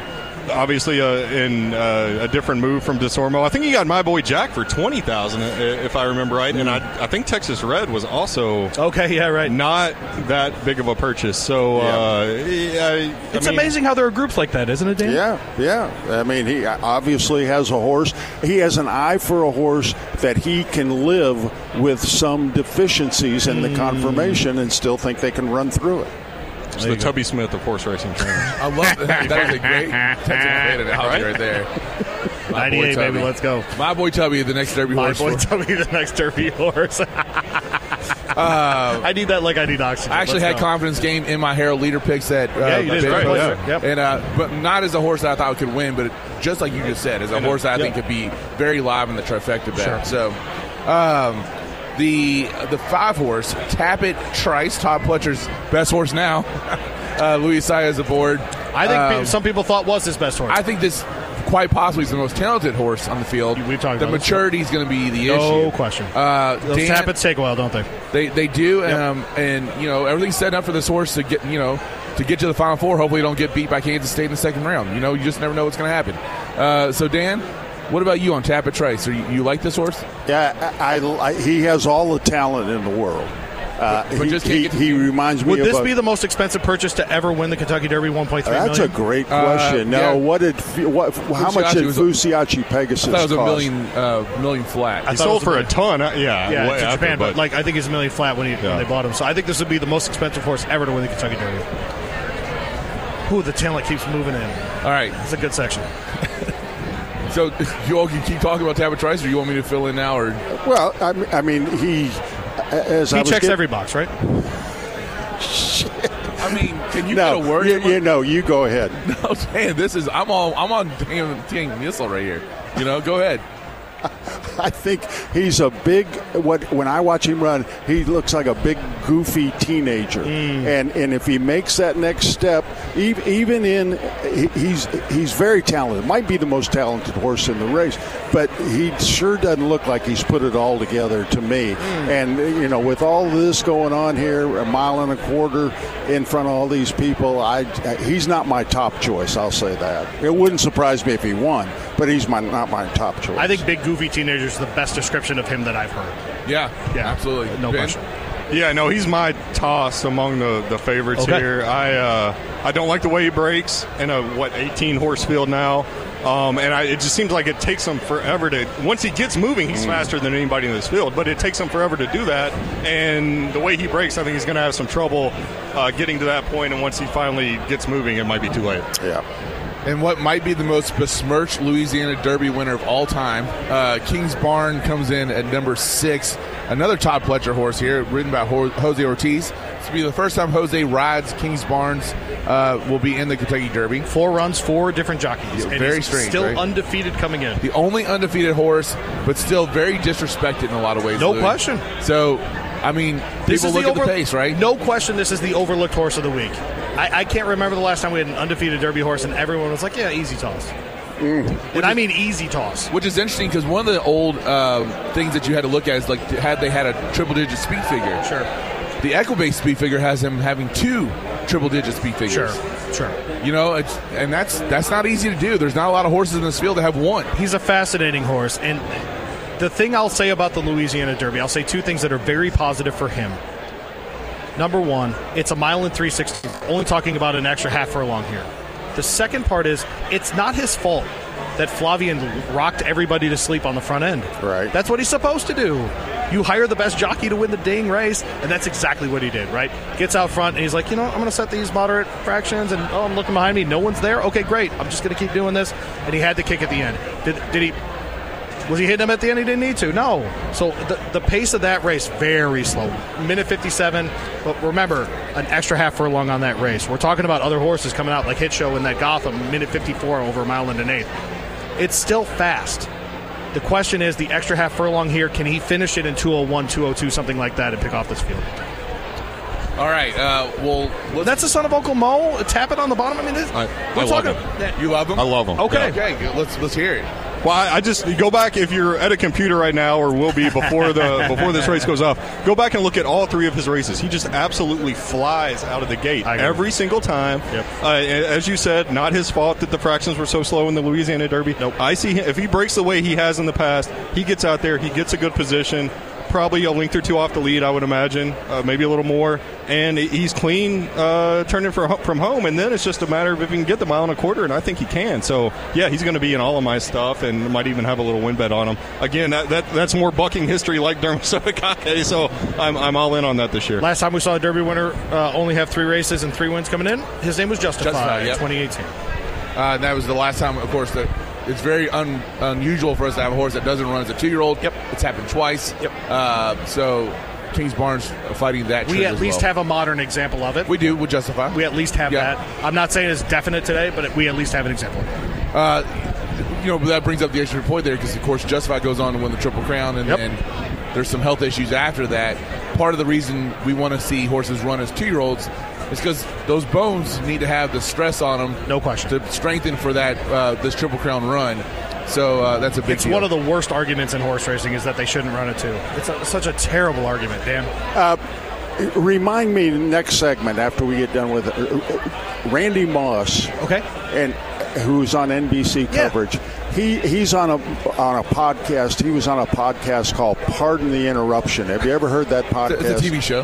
obviously uh, in uh, a different move from Desormeaux. I think he got my boy Jack for twenty thousand, if I remember right, and I, I think Texas Red was also Okay, yeah, right. not that big of a purchase. So uh, yeah, I, It's I mean, amazing how there are groups like that, isn't it, Dan? Yeah, yeah. I mean, he obviously has a horse. He has an eye for a horse that he can live with some deficiencies in the confirmation and still think they can run through it. It's the Tubby Smith of horse racing training. (laughs) I love that. That is a great Texas analogy right there. (laughs) My boy 98, baby, Tubby. let's go. My boy Tubby, the next Derby My horse. My boy, for- tell the next Derby horse. (laughs) I need that like I need oxygen. I actually Let's had go. confidence game in my Herald Leader picks that uh, Yeah, you did Ben great. posted. Yeah, yep. and uh, but not as a horse that I thought could win, but just like you just said, as a horse that I think could be very live in the trifecta bet. So, um, the the five horse Tapit Trice, Todd Pletcher's best horse now. (laughs) uh, Luis Saez aboard. I think Um, some people thought was his best horse. I think this quite possibly is the most talented horse on the field. We've talked the maturity is going to be the issue. no question. Uh, Those Dan- Tapits take a while, don't they? They they do, um, and you know everything's set up for this horse to get you know to get to the final four. Hopefully, don't get beat by Kansas State in the second round. You know, you just never know what's going to happen. Uh, so, Dan, what about you on Tapit Trice? Are you, you like this horse? Yeah, I, I- I- he has all the talent in the world. Uh, But- but he, just he, to he reminds me Would this a- be the most expensive purchase to ever win the Kentucky Derby? One point three million. That's a great Uh, question. yeah. now, what did what? How much did was a- Fusaichi Pegasus I thought it was a cost? million uh, million flat. He thought sold for a a ton. uh, Yeah, Yeah, way to after, Japan, but like I think he's a million flat when, he, when they bought him. So I think this would be the most expensive horse ever to win the Kentucky Derby. Ooh, the talent keeps moving in. All right, It's a good section. (laughs) so you all can keep talking about Tapit Trice, or you want me to fill in now? Or Well, I mean, I mean he as he was checks get- every box, right? I mean, can you No, get a word? you, you know, you go ahead. (laughs) No, Dan, this is I'm on I'm on damn Team Missile right here. You know, go ahead. (laughs) (laughs) I think he's a big. What when I watch him run, he looks like a big goofy teenager. Hmm. And and if he makes that next step, even in he's he's very talented. Might be the most talented horse in the race, but he sure doesn't look like he's put it all together to me. Hmm. And you know, with all this going on here, a mile and a quarter in front of all these people, I he's not my top choice. I'll say that. It wouldn't surprise me if he won, but he's my not my top choice. I think big goofy teenager is the best description of him that I've heard. Yeah, Yeah, absolutely. no Ben? question. Yeah, no, he's my toss among the, the favorites Okay. here. I uh, I don't like the way he breaks in a what 18 horse field now, um, and I, it just seems like it takes him forever to. Once he gets moving, he's faster than anybody in this field, but it takes him forever to do that. And the way he breaks, I think he's going to have some trouble uh, getting to that point. And once he finally gets moving, it might be too late. yeah. And what might be the most besmirched Louisiana Derby winner of all time. Uh, Kingsbarns comes in at number six. Another Todd Pletcher horse here, ridden by Jose Ortiz. This will be the first time Jose rides Kingsbarns. Uh, will be in the Kentucky Derby. Four runs, four different jockeys. Yeah, and very strange, Still right? undefeated coming in. The only undefeated horse, but still very disrespected in a lot of ways. No Louis. question. So, I mean, This people look the at the pace, right? No question, this is the overlooked horse of the week. I, I can't remember the last time we had an undefeated Derby horse, and everyone was like, "Yeah, easy toss." And I mean easy toss. Which is interesting because one of the old um, things that you had to look at is like had they had a triple digit speed figure. Sure, The Equibase speed figure has him having two triple digit speed figures. sure. Sure. You know, it's, and that's that's not easy to do. There's not a lot of horses in this field that have one. He's a fascinating horse, and the thing I'll say about the Louisiana Derby, I'll say two things that are very positive for him. Number one, it's a mile and three sixty. Only talking about an extra half furlong here. The second part is it's not his fault that Flavien rocked everybody to sleep on the front end. Right. That's what he's supposed to do. You hire the best jockey to win the dang race, and that's exactly what he did, right? Gets out front, and he's like, you know, I'm going to set these moderate fractions, and oh, I'm looking behind me. No one's there. Okay, great. I'm just going to keep doing this. And he had to kick at the end. Did, did he was he hitting him at the end? He didn't need to. No. So the, the pace of that race very slow. Minute 57. But remember, an extra half furlong on that race. We're talking about other horses coming out like Hit Show in that Gotham minute 54 over a mile and an eighth. It's still fast. The question is the extra half furlong here. Can he finish it in 201, 202, something like that, and pick off this field? All right. Uh, well, let's, That's the son of Uncle Mo. Tapit on the bottom. I mean, this, I- we're I love talking. him. you love him. I love him. Okay. Okay, let's let's hear it. Well, I, I just go back if you're at a computer right now, or will be before the (laughs) before this race goes off. Go back and look at all three of his races. He just absolutely flies out of the gate every single time. Yep. Uh, as you said, not his fault that the fractions were so slow in the Louisiana Derby. Nope. I see him, if he breaks the way he has in the past, he gets out there, he gets a good position. Probably a length or two off the lead, I would imagine, uh, maybe a little more. And he's clean uh, turning for, from home, and then it's just a matter of if he can get the mile and a quarter, and I think he can. So yeah, he's going to be in all of my stuff, and might even have a little win bet on him. Again, that, that that's more bucking history like Derma Sotogake, (laughs) so I'm, I'm all in on that this year. Last time we saw a Derby winner uh, only have three races and three wins coming in, his name was Justified, Justified, yep. 2018. Uh, that was the last time, of course, that it's very un, unusual for us to have a horse that doesn't run as a two year old. Yep. It's happened twice. Yep. Uh, so Kingsbarns fighting that. We at least well. have a modern example of it. We do. We justify. We at least have Yeah. that. I'm not saying it's definite today, but we at least have an example. Uh, you know, that brings up the extra point there because, of course, Justify goes on to win the Triple Crown, and, Yep. and there's some health issues after that. Part of the reason we want to see horses run as two year olds is because those bones need to have the stress on them, no question, to strengthen for that uh, this Triple Crown run. So uh, that's a big. It's deal. one of the worst arguments in horse racing is that they shouldn't run it too. It's a, such a terrible argument, Dan. Uh, remind me next segment after we get done with it. uh, Randy Moss. Okay. And who's on NBC coverage. He he's on a on a podcast. He was on a podcast called Pardon the Interruption. Have you ever heard that podcast? It's a TV show.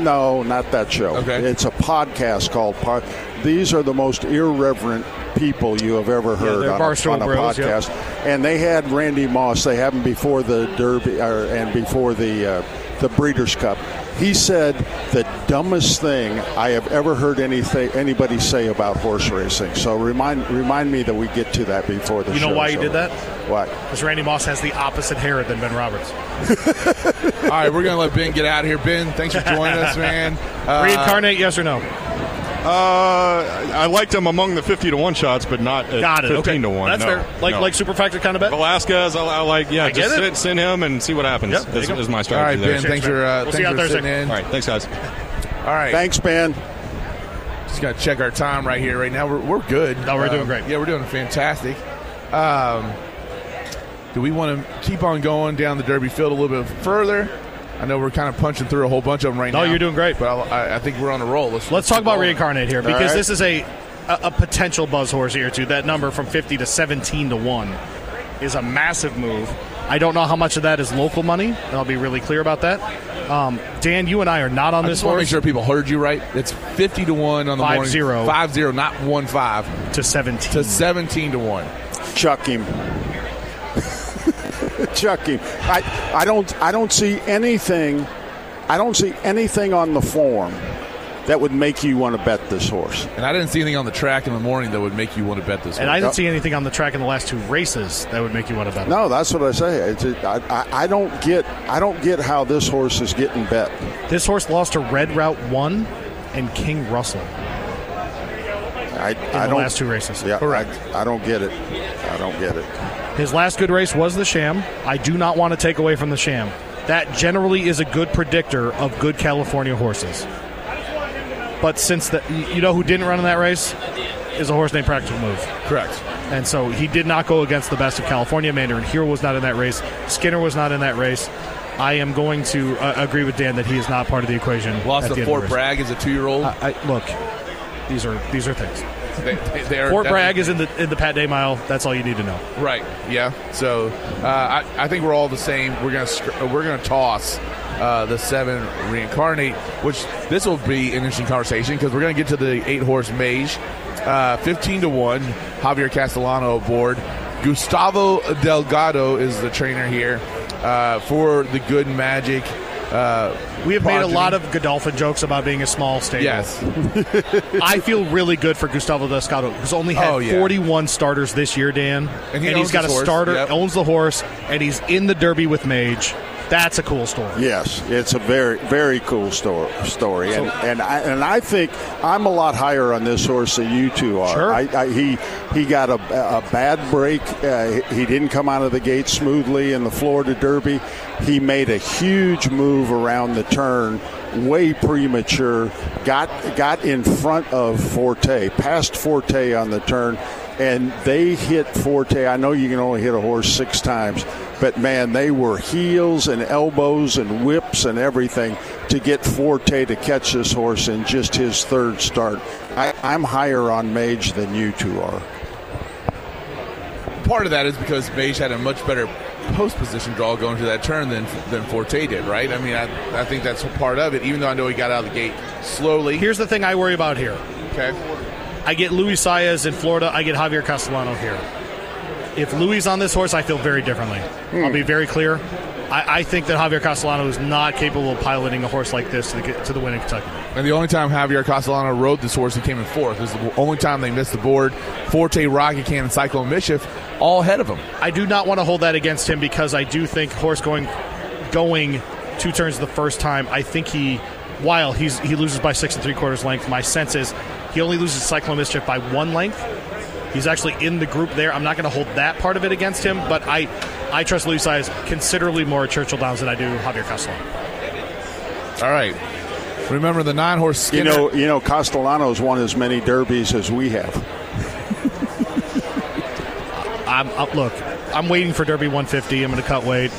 No, not that show. Okay. It's a podcast called Par- These are the most irreverent people you have ever heard they're on, a, on a Bros, yeah. podcast. And they had Randy Moss. They have him before the Derby or, and before the uh, the Breeders' Cup. He said the dumbest thing I have ever heard anything anybody say about horse racing. So remind remind me that we get to that before the You know show's why he did that? Why? Because Randy Moss has the opposite hair than Ben Roberts. (laughs) All right, we're gonna let Ben get out of here. Ben, thanks for joining us, man. (laughs) Uh, Reincarnate, yes or no? Uh, I liked him among the 50 to 1 shots, but not at Got it. 15 okay. to 1. That's no, fair. Like no. like superfecta kind of bet. Velazquez, I, I like, yeah, I just get it. sit, send him and see what happens. Yep, there is, go. is my All right, strategy Ben. there. Thanks for uh, We'll thanks see you for Thursday. sitting in. All right, thanks, guys. All right, Thanks, Ben. Just gotta check our time right here. Right now, we're, we're good. No, we're doing Um, great. Yeah, we're doing fantastic. Um, do we want to keep on going down the Derby field a little bit further? I know we're kind of punching through a whole bunch of them right No, now. No, you're doing great. But I, I think we're on a roll. Let's, Let's talk about going. reincarnate here because right. this is a, a a potential buzz horse here too. That number from 50 to 17 to one is a massive move. I don't know how much of that is local money. and I'll be really clear about that. Um, Dan, you and I are not on I this just want to make sure people heard you right. It's fifty to one on the Five morning. zero. Five zero, not one five to 17. to seventeen to one. Chuck him. (laughs) Chuck him. I, I don't I don't see anything I don't see anything on the form that would make you want to bet this horse. And I didn't see anything on the track in the morning that would make you want to bet this. Horse. and. I didn't see anything on the track in the last two races that would make you want to bet. it. No, that's what I say. It's a, I, I, I don't get I don't get how this horse is getting bet. This horse lost to Red Route One and King Russell I, in I the don't last two races. Yeah, I, I don't get it. I don't get it. His last good race was the Sham. I do not want to take away from the Sham. That generally is a good predictor of good California horses. But since the, you know who didn't run in that race is a horse named Practical Move. correct. And so he did not go against the best of California. Mandarin Hero was not in that race. Skinner was not in that race. I am going to uh, agree with Dan that he is not part of the equation. Lost the Fort. Bragg as a two year old. I, I, look, these are these are things. They, they, they are Fort Bragg is in the in the Pat Day Mile. That's all you need to know. Right. Yeah. So uh, I, I think we're all the same. We're gonna we're gonna toss uh, the seven reincarnate, which this will be an interesting conversation because we're gonna get to the eight horse mage, uh, fifteen to one. Javier Castellano aboard. Gustavo Delgado is the trainer here uh, for the Good Magic. Uh, We have made a lot of Godolphin jokes about being a small stable. yes. (laughs) I feel really good for Gustavo Delgado, who's only had Oh, yeah. 41 starters this year, Dan. And he he's owns got a horse. starter, Yep. owns the horse, and he's in the Derby with Mage. That's a cool story. Yes, it's a very very cool story. Story, and and I, and I think I'm a lot higher on this horse than you two are. Sure. I, I, he he got a, a bad break. Uh, he didn't come out of the gate smoothly in the Florida Derby. He made a huge move around the turn, way premature. Got got in front of Forte, passed Forte on the turn, and they hit Forte. I know you can only hit a horse six times, but man, they were heels and elbows and whips and everything to get Forte to catch this horse in just his third start. I, I'm higher on Mage than you two are. part of that is because Mage had a much better post position draw going to that turn than than Forte did, right? I mean, I, I think that's part of it. Even though I know he got out of the gate slowly. Here's the thing I worry about here. Okay. I get Luis Saez in Florida. I get Javier Castellano here. If Luis on this horse, I feel very differently. Hmm. I'll be very clear. I, I think that Javier Castellano is not capable of piloting a horse like this to the, to the win in Kentucky. And the only time Javier Castellano rode this horse, he came in fourth. This is the only time they missed the board. Forte, Rocket Can, and Cyclone Mischief all ahead of him. I do not want to hold that against him because I do think horse going going two turns the first time. I think he, while he's he loses by six and three quarters length, my sense is he only loses Cyclone Mischief by one length. He's actually in the group there. I'm not going to hold that part of it against him, but I I trust Luis Saez considerably more at Churchill Downs than I do Javier Castellano. All right. Remember the nine horse You know, you know, Castellanos won as many derbies as we have. I'm uh, look. I'm waiting for Derby 150. I'm going to cut weight,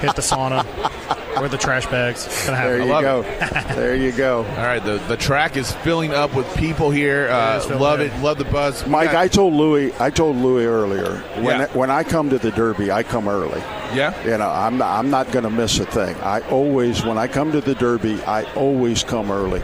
hit the sauna, (laughs) wear the trash bags. It's gonna There happen. you love go. (laughs) there you go. all right, the, the track is filling up with people here. Uh, is love up. it. Love the buzz. Mike, got- I told Louis. I told Louis earlier when Yeah. when I come to the Derby, I come early. yeah. You know, I'm not, I'm not going to miss a thing. I always, when I come to the Derby, I always come early.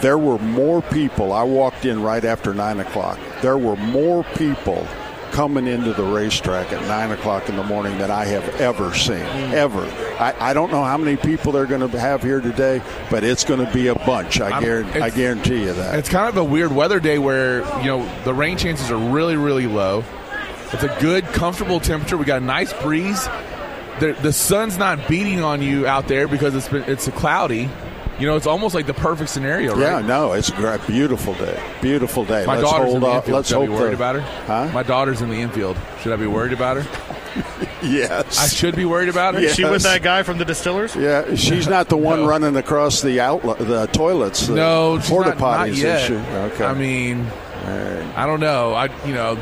There were more people. I walked in right after nine o'clock. There were more people coming into the racetrack at nine o'clock in the morning that I have ever seen. Hmm. Ever. I, I don't know how many people they're going to have here today, but it's going to be a bunch. I, guarantee, I guarantee you that. It's kind of a weird weather day where you know the rain chances are really, really low. It's a good, comfortable temperature. We got a nice breeze. The, the sun's not beating on you out there because it's been it's cloudy. You know, it's almost like the perfect scenario, right? Yeah, no, it's a great, beautiful day. Beautiful day. My Let's daughter's hold in the on. infield. Let's Should I hope be worried the- about her? Huh? My daughter's in the infield. Should I be worried about her? (laughs) Yes. I should be worried about her. Yes. She with that guy from the Distillers? Yeah, she's not the one No. running across the outlet, the toilets, the No, she's porta not, not potties. is yet. she? Okay. I mean, I don't know. I you know,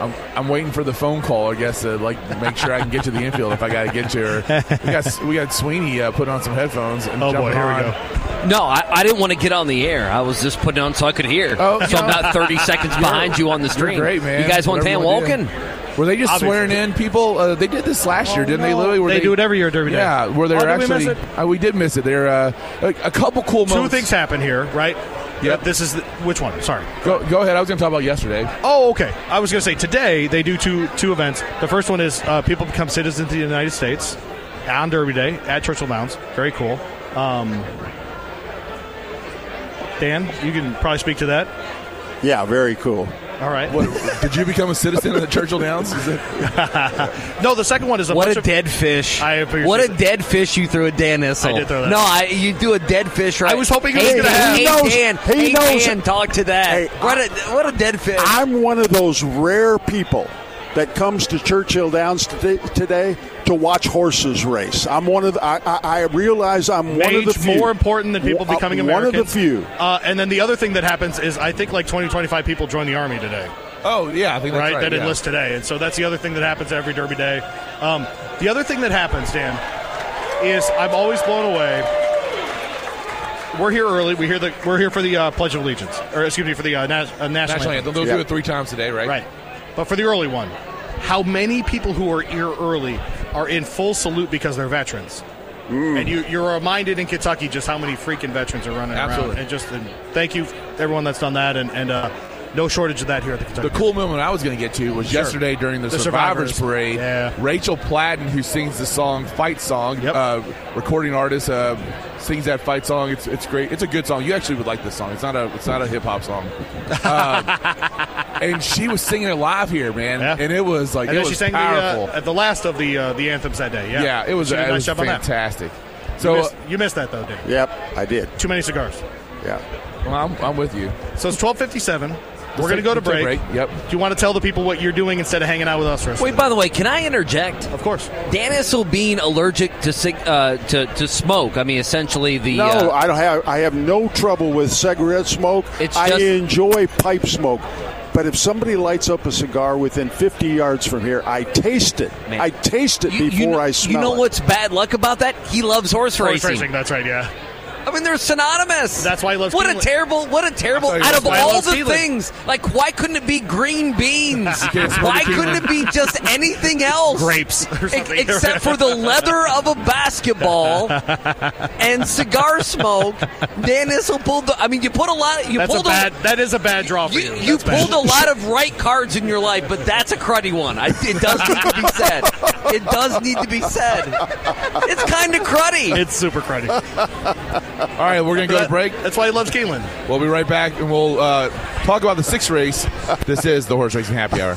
I'm, I'm waiting for the phone call. I guess to like make sure I can get to the infield if I got to get to her. We got we got Sweeney uh, put on some headphones. And Oh, boy, jumping here we go. No, I, I didn't want to get on the air. I was just putting on so I could hear. Oh, so I'm no. not 30 seconds (laughs) behind you on the You're stream. great, man. You guys want Whatever Van wanna do. Walken? Were they just Obviously. swearing in people? Uh, they did this last year, didn't they? Literally, were They do it every year at Derby Day. Yeah, where they Oh, were did we miss actually. it? Uh, we did miss it. There, uh, a, a couple cool Two moments. things happen here, right? Yep. This is the, which one? Sorry. Go, go ahead. I was going to talk about yesterday. Oh, okay. I was going to say today they do two two events. The first one is uh, people become citizens of the United States on Derby Day at Churchill Downs. Very cool. Um, Dan, you can probably speak to that. yeah, very cool. All right. What, did you become a citizen of the Churchill Downs? Is it, (laughs) No, the second one is a What bunch a of, dead fish. I figured what a said- dead fish you threw at Dan Issel. I did throw that. No, I, you do a dead fish right. I was hoping it was gonna hey, happen. Hey, He knows- Dan, he hey, knows- Dan, talk to that. Hey, what, a, what a dead fish. I'm one of those rare people that comes to Churchill Downs today, today to watch horses race. I'm one of the, I, I, I realize I'm one of the Age few. more important than people becoming One of the few. Uh, and then the other thing that happens is I think like 20, 25 people join the army today. oh, yeah. I think that's right, right. that yeah. enlist today. And so that's the other thing that happens every Derby day. Um, the other thing that happens, Dan, is I'm always blown away. We're here early. We hear the we're here for the uh, Pledge of Allegiance, or excuse me, for the uh, nas- uh, national, National anthem. anthem. They'll Yeah. do it three times today, right? Right. But for the early one, how many people who are here early are in full salute because they're veterans? And you, you're reminded in Kentucky just how many freaking veterans are running Absolutely. around. And just and thank you, everyone that's done that. And, and uh, no shortage of that here at the Kentucky. The cool moment I was going to get to was Sure. yesterday during the, The Survivors, Survivors. Parade. Yeah. Rachel Platten, who sings the song "Fight Song," Yep. uh, recording artist, uh, sings that fight song. It's it's great. It's a good song. You actually would like this song. It's not a it's not a hip hop song. (laughs) Uh, and she was singing it live here, man, Yeah. and it was like and it then was she sang the, powerful. uh, at the last of the uh, the anthems that day. Yeah, yeah. it was She did a it nice was job on that. fantastic. You So missed, you missed that though, Dan. Yep, I did. Too many cigars. Yeah. well, I'm, I'm with you. So it's twelve fifty seven. We're going to go to break. a break. Yep. Do you want to tell the people what you're doing instead of hanging out with us? For Wait, by the way, can I interject? of course. Dan Issel being allergic to uh, to to smoke. I mean, essentially the. No, uh, I don't have. I have no trouble with cigarette smoke. It's I just- enjoy pipe smoke. But if somebody lights up a cigar within 50 yards from here, I taste it. Man. I taste it you, before you know, I smell it. You know it. what's bad luck about that? He loves horse, Horse racing. racing. That's right. Yeah. I mean, they're synonymous. That's why he loves What a terrible, what a terrible. I thought he Out of was- why he all the Keeneland. things, like why couldn't it be green beans? (laughs) why couldn't it be just anything else? Grapes or Ex- (laughs) except for the leather of a basketball and cigar smoke. Dan Issel pulled the. I mean, you put a lot. You That's a pulled bad. That is a bad draw for You, you. you That's bad. pulled a (laughs) lot of right cards in your life, but that's a cruddy one. I, it does need to be said. It does need to be said. It's kind of cruddy. It's super cruddy. All right, we're going to go to break. That's why he loves Keeneland. We'll be right back and we'll uh, talk about the sixth race. This is the Horse Racing Happy Hour.